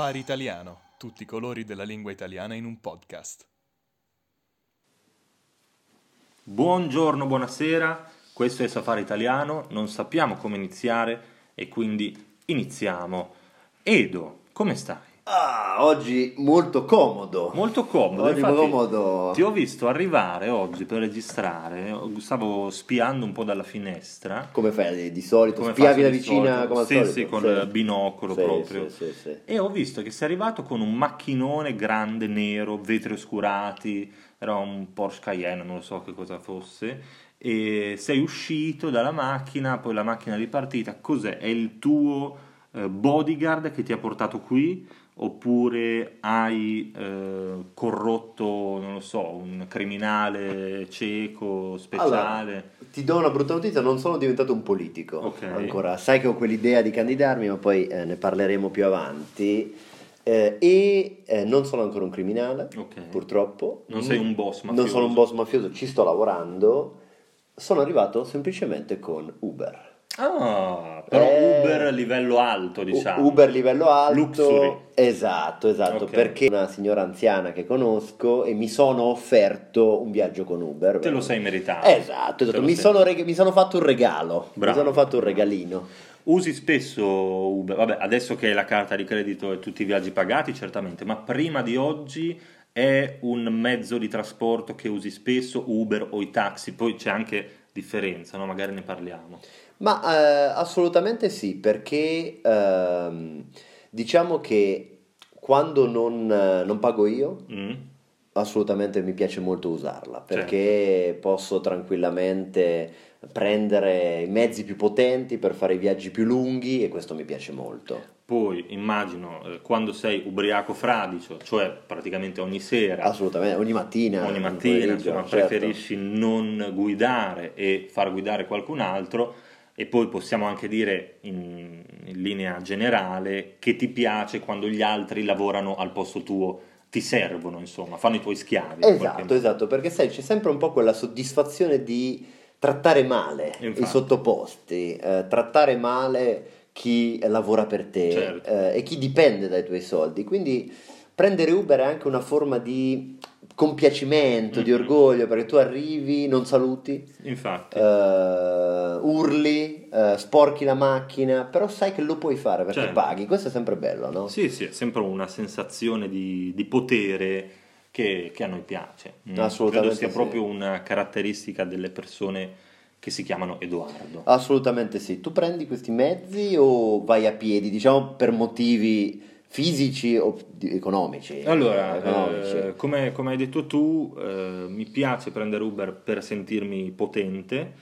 Safari Italiano, tutti i colori della lingua italiana in un podcast. Buongiorno, buonasera, questo è Safari Italiano, non sappiamo come iniziare e quindi iniziamo. Edo, come stai? Ah, oggi molto comodo. Molto comodo, Oggi infatti comodo. ti ho visto arrivare oggi per registrare, stavo spiando un po' dalla finestra. Come fai di solito? Come Spiavi di vicina come al sì, solito? Sì, con il binocolo Sì, proprio. Sì, sì, sì. E ho visto che sei arrivato con un macchinone grande, nero, vetri oscurati, era un Porsche Cayenne, non lo so che cosa fosse, e sei uscito dalla macchina, poi la macchina è ripartita. Cos'è? È il tuo eh, bodyguard che ti ha portato qui? Oppure hai eh, corrotto, non lo so, un criminale cieco, speciale? Allora, ti do una brutta notizia, non sono diventato un politico Ok. ancora. Sai che ho quell'idea di candidarmi, ma poi eh, ne parleremo più avanti. Eh, e eh, non sono ancora un criminale, Ok. purtroppo. Non sei un boss Non mafioso. sono un boss mafioso, ci sto lavorando. Sono arrivato semplicemente con Uber. Ah, però Eh, Uber livello alto, diciamo. Uber livello alto. Luxury. Esatto, esatto, Ok. perché una signora anziana che conosco e mi sono offerto un viaggio con Uber. Te lo sei meritato. Esatto, esatto. Mi, sono reg- mi sono fatto un regalo. Bravo. Mi sono fatto un regalino. Usi spesso Uber, vabbè, adesso che la carta di credito e tutti i viaggi pagati, certamente, ma prima di oggi è un mezzo di trasporto che usi spesso, Uber o i taxi, poi c'è anche differenza, no? magari ne parliamo. Ma eh, assolutamente sì, perché ehm, diciamo che quando non, eh, non pago io, Mm? assolutamente mi piace molto usarla, Certo. perché posso tranquillamente prendere i mezzi più potenti per fare i viaggi più lunghi e questo mi piace molto. Poi immagino eh, quando sei ubriaco fradicio, cioè praticamente ogni sera, Assolutamente, ogni mattina. ogni mattina, insomma, certo. preferisci non guidare e far guidare qualcun altro e poi possiamo anche dire in, in linea generale che ti piace quando gli altri lavorano al posto tuo, ti servono, insomma, fanno i tuoi schiavi. Esatto, esatto, perché sai, c'è sempre un po' quella soddisfazione di trattare male Infatti. i sottoposti, eh, trattare male chi lavora per te Certo. eh, e chi dipende dai tuoi soldi. Quindi prendere Uber è anche una forma di compiacimento, di Mhm. orgoglio, perché tu arrivi, non saluti, Infatti, eh, urli, eh, sporchi la macchina, però sai che lo puoi fare perché Certo. paghi, questo è sempre bello, no? sì, sì, è sempre una sensazione di, di potere che, che a noi piace. Mm, Assolutamente Credo sia sì. proprio una caratteristica delle persone che si chiamano Edoardo. Assolutamente sì. Tu prendi questi mezzi o vai a piedi, diciamo per motivi fisici o economici? Allora, economici. eh, come, come hai detto tu, eh, mi piace prendere Uber per sentirmi potente,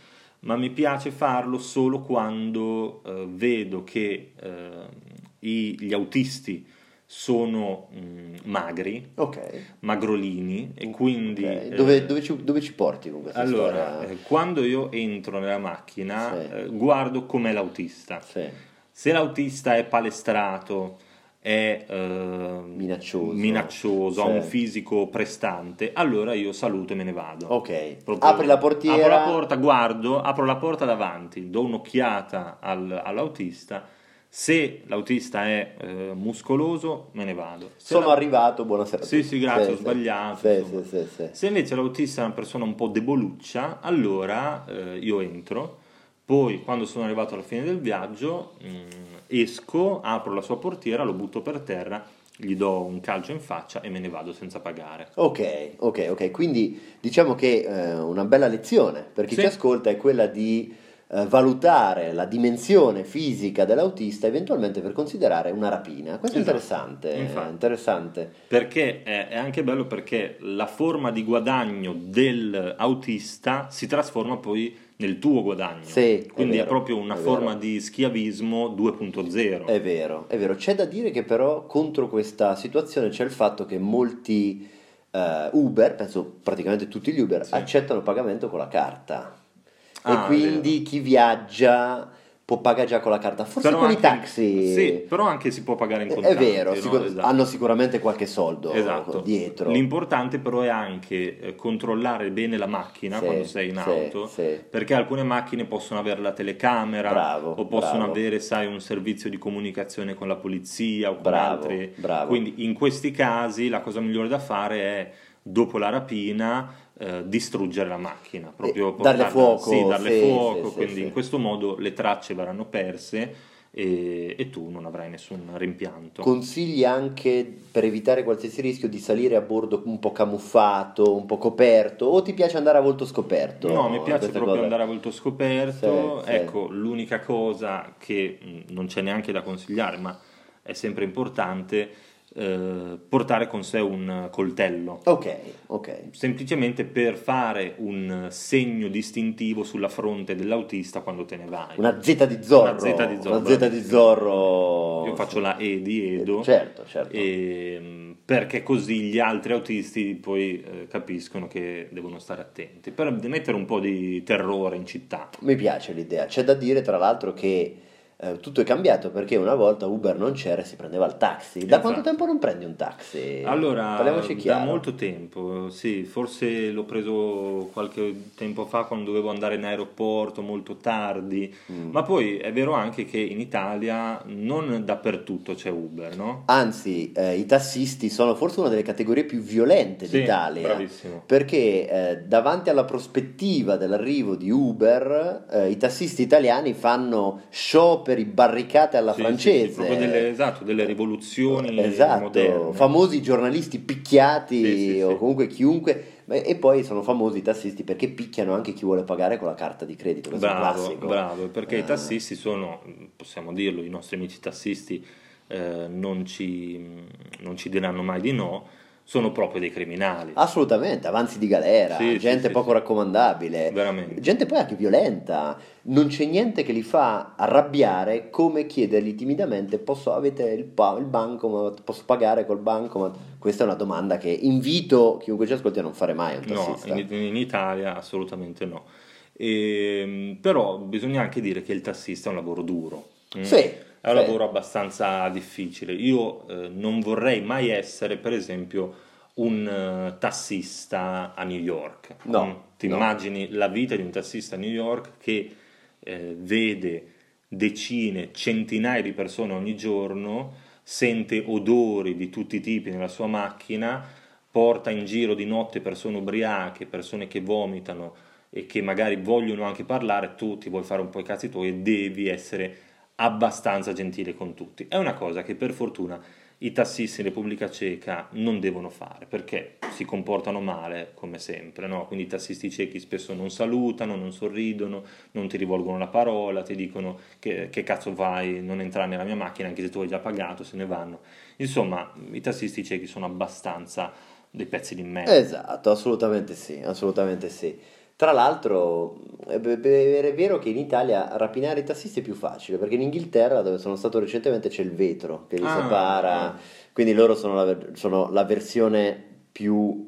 ma mi piace farlo solo quando eh, vedo che eh, i- gli autisti sono mm, magri, ok. magrolini e quindi... ok. eh, Dove, dove ci, dove ci porti con questa allora, storia? eh, quando io entro nella macchina, Sì. guardo com'è l'autista. Sì. Se l'autista è palestrato, è eh, Minaccioso. minaccioso, ha Sì. un fisico prestante, allora io saluto e me ne vado. Ok. Proprio- Apri la portiera. Apro la porta, guardo, apro la porta davanti, do un'occhiata al- all'autista. Se l'autista è eh, muscoloso, me ne vado. Se Sono la- arrivato, buonasera. Sì, sì, grazie, ho sbagliato, Sì, sì, sì, sì. Se invece l'autista è una persona un po' deboluccia, allora eh, io entro, poi quando sono arrivato alla fine del viaggio mm, esco, apro la sua portiera, lo butto per terra, gli do un calcio in faccia e me ne vado senza pagare. Ok, ok, ok. Quindi diciamo che eh, una bella lezione per chi Sì. ci ascolta è quella di eh, valutare la dimensione fisica dell'autista eventualmente per considerare una rapina. Questo è Esatto, interessante, è infatti. interessante. Perché è, è anche bello perché la forma di guadagno dell'autista si trasforma poi nel tuo guadagno. Sì, è Quindi è, vero, proprio una è forma vero. di schiavismo 2.0. È vero, è vero. C'è da dire che però contro questa situazione c'è il fatto che molti eh, Uber, penso praticamente tutti gli Uber, Sì. accettano il pagamento con la carta. Ah, e quindi chi viaggia può pagare già con la carta. Forse Però con i anche- taxi. Sì, però anche si può pagare in È contanti. vero, no? sicur- Esatto. hanno sicuramente qualche soldo Esatto. dietro. L'importante però è anche eh, controllare bene la macchina Sì, quando sei in sì, auto, sì. perché alcune macchine possono avere la telecamera Bravo, o possono bravo. avere, sai, un servizio di comunicazione con la polizia o con Bravo, altri. bravo. Quindi in questi casi la cosa migliore da fare è dopo la rapina eh, distruggere la macchina, proprio E darle portarla- fuoco, sì, darle sì, fuoco, sì, sì, quindi sì. in questo modo le tracce verranno perse e, e tu non avrai nessun rimpianto. Consigli anche per evitare qualsiasi rischio di salire a bordo un po' camuffato, un po' coperto, o ti piace andare a volto scoperto? No, mi piace proprio cose? andare a volto scoperto. Sì, sì. ecco, l'unica cosa che mh, non c'è neanche da consigliare, ma è sempre importante, eh, portare con sé un coltello. Ok, ok. Semplicemente per fare un segno distintivo sulla fronte dell'autista quando te ne vai. Una Z di Zorro. Una Z di Zorro, Z di. Zorro. Io faccio la E di Edo. Certo, certo. e, mh, perché così gli altri autisti poi eh, capiscono che devono stare attenti per mettere un po' di terrore in città. Mi piace l'idea. C'è da dire, tra l'altro, che eh, tutto è cambiato perché una volta Uber non c'era e si prendeva il taxi. Da Esatto. quanto tempo non prendi un taxi? Allora, parliamoci da chiaro. molto tempo, sì, forse l'ho preso qualche tempo fa quando dovevo andare in aeroporto molto tardi, Mm. ma poi è vero anche che in Italia non dappertutto c'è Uber, no? Anzi, eh, i tassisti sono forse una delle categorie più violente Sì, d'Italia. bravissimo. Perché eh, davanti alla prospettiva dell'arrivo di Uber, eh, i tassisti italiani fanno scioperi, barricate alla Sì, francese. sì, sì, delle, esatto, delle rivoluzioni Esatto, moderne. famosi giornalisti picchiati o comunque chiunque. E poi sono famosi i tassisti perché picchiano anche chi vuole pagare con la carta di credito. Bravo, bravo, perché Eh, i tassisti sono, possiamo dirlo, i nostri amici tassisti eh, non, ci, non ci diranno mai di no, sono proprio dei criminali. Assolutamente, avanzi di galera, Sì, gente sì, poco sì. raccomandabile, Veramente. gente poi anche violenta. Non c'è niente che li fa arrabbiare come chiedergli timidamente: posso, avete il, pa- il bancomat? Posso pagare col bancomat? Questa è una domanda che invito chiunque ci ascolti a non fare mai a un No, tassista. in, in Italia assolutamente no. Ehm, però bisogna anche dire che il tassista è un lavoro duro. mm? Sì, È un sì. lavoro abbastanza difficile. Io eh, non vorrei mai essere, per esempio, un eh, tassista a New York. No, Mm? Ti no. immagini la vita di un tassista a New York che eh, vede decine, centinaia di persone ogni giorno, sente odori di tutti i tipi nella sua macchina, porta in giro di notte persone ubriache, persone che vomitano e che magari vogliono anche parlare, tu ti vuoi fare un po' i cazzi tuoi e devi essere abbastanza gentile con tutti. È una cosa che per fortuna i tassisti in Repubblica Ceca non devono fare perché si comportano male come sempre, no? quindi i tassisti cechi spesso non salutano, non sorridono, non ti rivolgono la parola, ti dicono che, che cazzo vai, non entrare nella mia macchina anche se tu hai già pagato, se ne vanno. Insomma, i tassisti cechi sono abbastanza dei pezzi di merda. Esatto, assolutamente sì, assolutamente sì. Tra l'altro è vero che in Italia rapinare i tassisti è più facile, perché in Inghilterra, dove sono stato recentemente, c'è il vetro che li Ah, separa, ah. quindi loro sono la, sono la versione più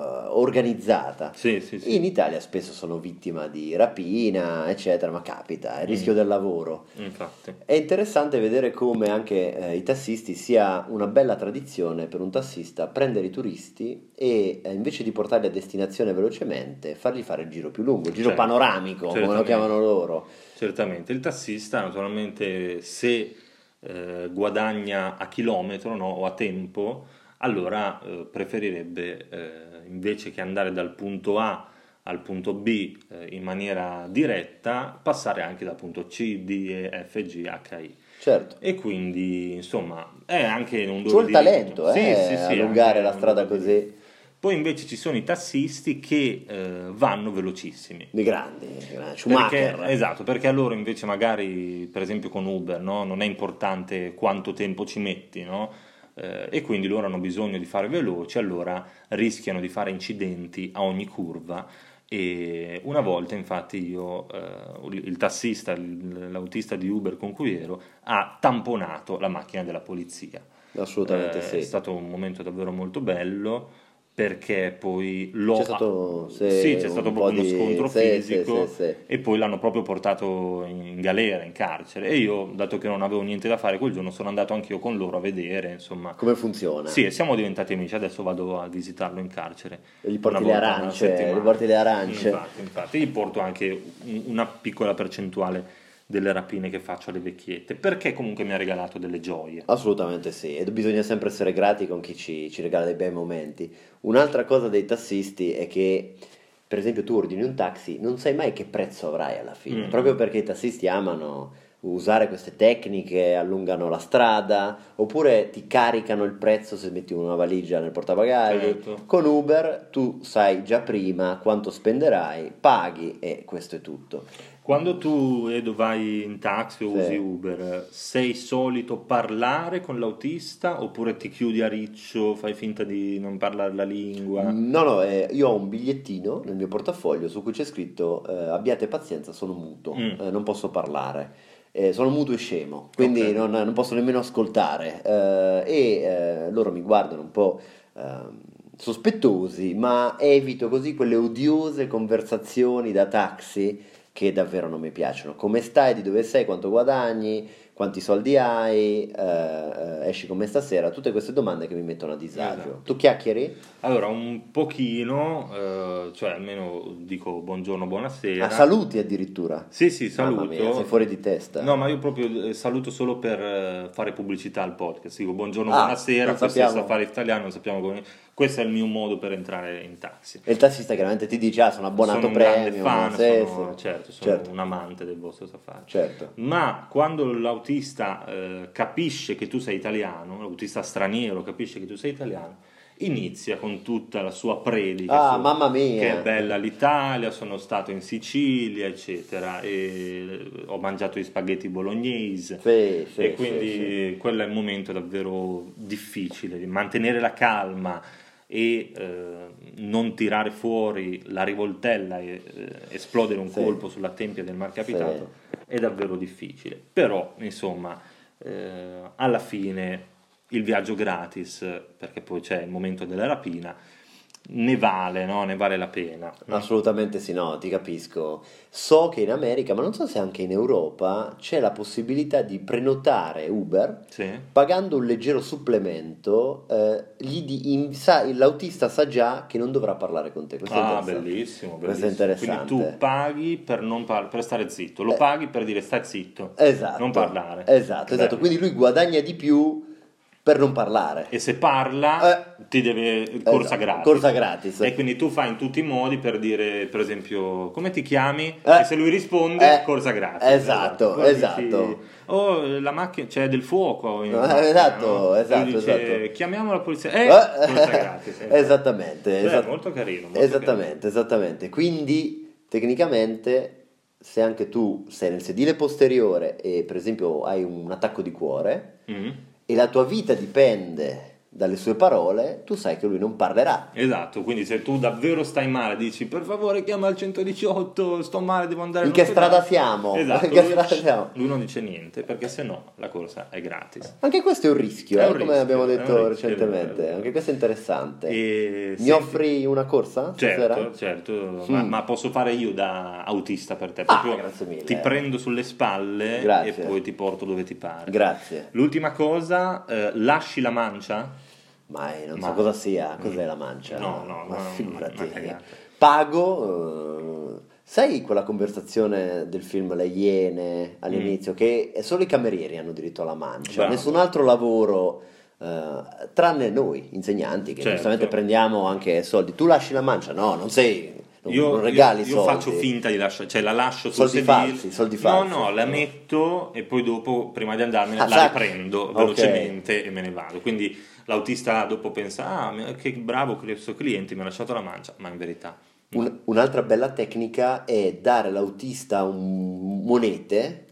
organizzata. Sì, sì, sì. In Italia spesso sono vittima di rapina, eccetera, ma capita, è il rischio Mm. del lavoro. Infatti. È interessante vedere come anche eh, i tassisti sia una bella tradizione per un tassista prendere i turisti e eh, invece di portarli a destinazione velocemente, fargli fare il giro più lungo, il giro Certo. panoramico, come lo Certamente. chiamano loro. Certamente, il tassista naturalmente se eh, guadagna a chilometro no, o a tempo, allora eh, preferirebbe eh, invece che andare dal punto A al punto B eh, in maniera diretta, passare anche dal punto C, D, E, F, G, H, I. Certo. E quindi, insomma, è anche un Ci vuole dovere talento, Sì, eh, sì, sì, allungare la strada dovere così. Poi invece ci sono i tassisti che eh, vanno velocissimi. Di grandi, grandi. Schumacher. Perché, esatto, perché a loro invece magari, per esempio con Uber, no, non è importante quanto tempo ci metti, no? Eh, e quindi loro hanno bisogno di fare veloci, allora rischiano di fare incidenti a ogni curva. E una volta, infatti, io, eh, il tassista, l'autista di Uber con cui ero, ha tamponato la macchina della polizia. Assolutamente Eh, sì. È stato un momento davvero molto bello. Perché poi lo C'è stato, sì, sì, c'è stato un proprio uno scontro sì, fisico sì. e poi l'hanno proprio portato in galera, in carcere e io, dato che non avevo niente da fare quel giorno, sono andato anch'io con loro a vedere, insomma. Come funziona? Sì, e siamo diventati amici, adesso vado a visitarlo in carcere. E gli porti le arance, settimana. gli porti le arance. Infatti, infatti, gli porto anche un- una piccola percentuale delle rapine che faccio alle vecchiette, perché comunque mi ha regalato delle gioie. Assolutamente sì, e bisogna sempre essere grati con chi ci, ci regala dei bei momenti. Un'altra cosa dei tassisti è che, per esempio, tu ordini un taxi, non sai mai che prezzo avrai alla fine, Mm. proprio perché i tassisti amano usare queste tecniche, allungano la strada, oppure ti caricano il prezzo se metti una valigia nel portabagagli. Certo. Con Uber tu sai già prima quanto spenderai, paghi e questo è tutto. Quando tu Edo vai in taxi o Sì. usi Uber, sei solito parlare con l'autista oppure ti chiudi a riccio, fai finta di non parlare la lingua? No, no, eh, io ho un bigliettino nel mio portafoglio su cui c'è scritto eh, abbiate pazienza, sono muto, Mm. eh, non posso parlare. Eh, sono muto e scemo, quindi Ok. non, non posso nemmeno ascoltare. eh, e eh, loro mi guardano un po' ehm, sospettosi, ma evito così quelle odiose conversazioni da taxi che davvero non mi piacciono. Come stai, di dove sei, quanto guadagni, quanti soldi hai, eh, esci con me stasera, tutte queste domande che mi mettono a disagio. Esatto. Tu chiacchieri? Allora, un pochino, eh, cioè almeno dico buongiorno, buonasera. Ah, saluti addirittura. Sì, sì, Mamma saluto. mia, sei fuori di testa. No, ma io proprio eh, saluto solo per eh, fare pubblicità al podcast. Dico buongiorno, Ah, buonasera, questo è. Safari Italiano, sappiamo come... Questo è il mio modo per entrare in taxi. E il tassista chiaramente ti dice, ah, sono abbonato sono un premium. fan, sono, certo, sono certo, un amante del vostro Safari. certo. Ma quando l'autista eh, capisce che tu sei italiano, l'autista straniero capisce che tu sei italiano, inizia con tutta la sua predica Ah, su mamma mia. che è bella l'Italia, sono stato in Sicilia, eccetera, e ho mangiato gli spaghetti bolognese. Sì, sì, e quindi sì. quello è il momento davvero difficile, di mantenere la calma e eh, non tirare fuori la rivoltella e eh, esplodere un Sì. colpo sulla tempia del malcapitato è davvero difficile. Però, insomma, eh, alla fine il viaggio gratis, perché poi c'è il momento della rapina, ne vale, no? Ne vale la pena. Assolutamente sì, no, ti capisco. So che in America, ma non so se anche in Europa, c'è la possibilità di prenotare Uber Sì. pagando un leggero supplemento. eh, gli di- in- sa- l'autista sa già che non dovrà parlare con te. Questo è Ah, interessante. bellissimo, Questo è bellissimo. interessante. Quindi tu paghi per, non par- per stare zitto, lo Eh. paghi per dire stai zitto, Esatto. non parlare. Esatto, esatto. Quindi lui guadagna di più per non parlare. E se parla Eh. ti deve corsa Esatto, gratis. corsa gratis. E quindi tu fai in tutti i modi per dire, per esempio, come ti chiami? Eh. E se lui risponde, Eh. corsa gratis. Esatto, esatto. dici, oh, la macchina c'è del fuoco. Eh, macchina, esatto, no? Esatto, dice, esatto. Chiamiamo la polizia. Eh, Eh, corsa gratis. eh. esattamente, Beh, esat- molto carino. molto esattamente, esattamente. Quindi tecnicamente se anche tu sei nel sedile posteriore e per esempio hai un attacco di cuore carino. Mm. E la tua vita dipende dalle sue parole, tu sai che lui non parlerà. Esatto, quindi se tu davvero stai male, dici per favore chiama il 118, sto male, devo andare In che all'ospedale." strada siamo? Esatto, In che lui, strada siamo? lui non dice niente perché se no la corsa è gratis. Anche questo è un rischio, È eh, un come rischio, abbiamo detto recentemente. vero. Anche questo è interessante. E Mi senti- offri una corsa? Certo, certo, ma, Mm. ma posso fare io da autista per te? Ah, Proprio grazie mille. Ti prendo sulle spalle Grazie. e poi ti porto dove ti pare. Grazie. L'ultima cosa, eh, lasci la mancia? Ma eh, non Ma- so cosa sia, cos'è la mancia? No, no, ma no, figurati. cagata. Pago, eh, sai quella conversazione del film Le Iene all'inizio, che solo i camerieri hanno diritto alla mancia, Mm. Bravo. nessun altro lavoro, eh, tranne noi insegnanti, che Certo. giustamente prendiamo anche soldi. Tu lasci la mancia? No, non sei, non, Io, non regali io- io soldi. faccio finta di lasciare, cioè la lascio sul Soldi sedile. falsi, soldi falsi. No, no, la No. metto e poi dopo, prima di andarmene, Ah, la sac- riprendo velocemente e me ne vado. Quindi l'autista dopo pensa, ah, che bravo questo cliente, mi ha lasciato la mancia, ma in verità... no. Un- un'altra bella tecnica è dare all'autista un monete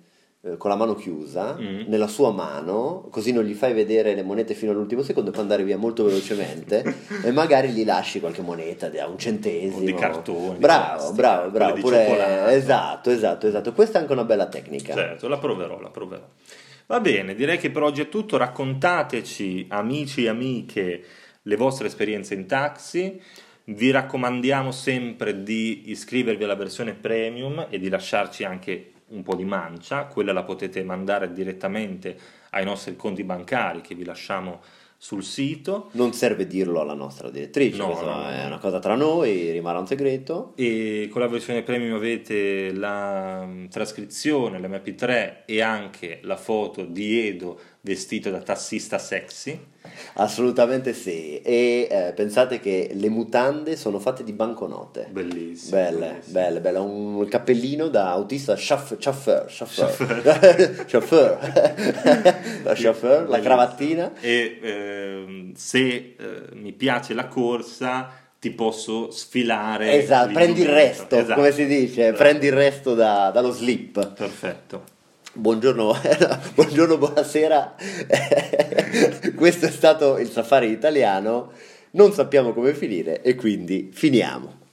con la mano chiusa Mm. nella sua mano, così non gli fai vedere le monete fino all'ultimo secondo e può andare via molto velocemente e magari gli lasci qualche moneta da un centesimo. O di cartone, Bravo, plastica, bravo, bravo. Pure- esatto, esatto, esatto. Questa è anche una bella tecnica. Certo, la proverò, la proverò. Va bene, direi che per oggi è tutto. Raccontateci, amici e amiche, le vostre esperienze in taxi. Vi raccomandiamo sempre di iscrivervi alla versione premium e di lasciarci anche un po' di mancia, quella la potete mandare direttamente ai nostri conti bancari che vi lasciamo sul sito. Non serve dirlo alla nostra direttrice, No, no. è una cosa tra noi, rimarrà un segreto. E con la versione premium avete la mm, trascrizione, l'MP3 e anche la foto di Edo vestito da tassista sexy. Assolutamente sì. E eh, pensate che le mutande sono fatte di banconote. Bellissimo. Belle, bellissimo. belle, belle. Un cappellino da autista chauffeur, chauffeur, chauffeur, la chauffeur, la cravattina. E ehm, se eh, mi piace la corsa, ti posso sfilare. Esatto, prendi il resto, Esatto. come si dice, Esatto. prendi il resto da- dallo slip. Perfetto. Buongiorno, buongiorno, buonasera. Questo è stato il safari italiano. Non sappiamo come finire e quindi finiamo.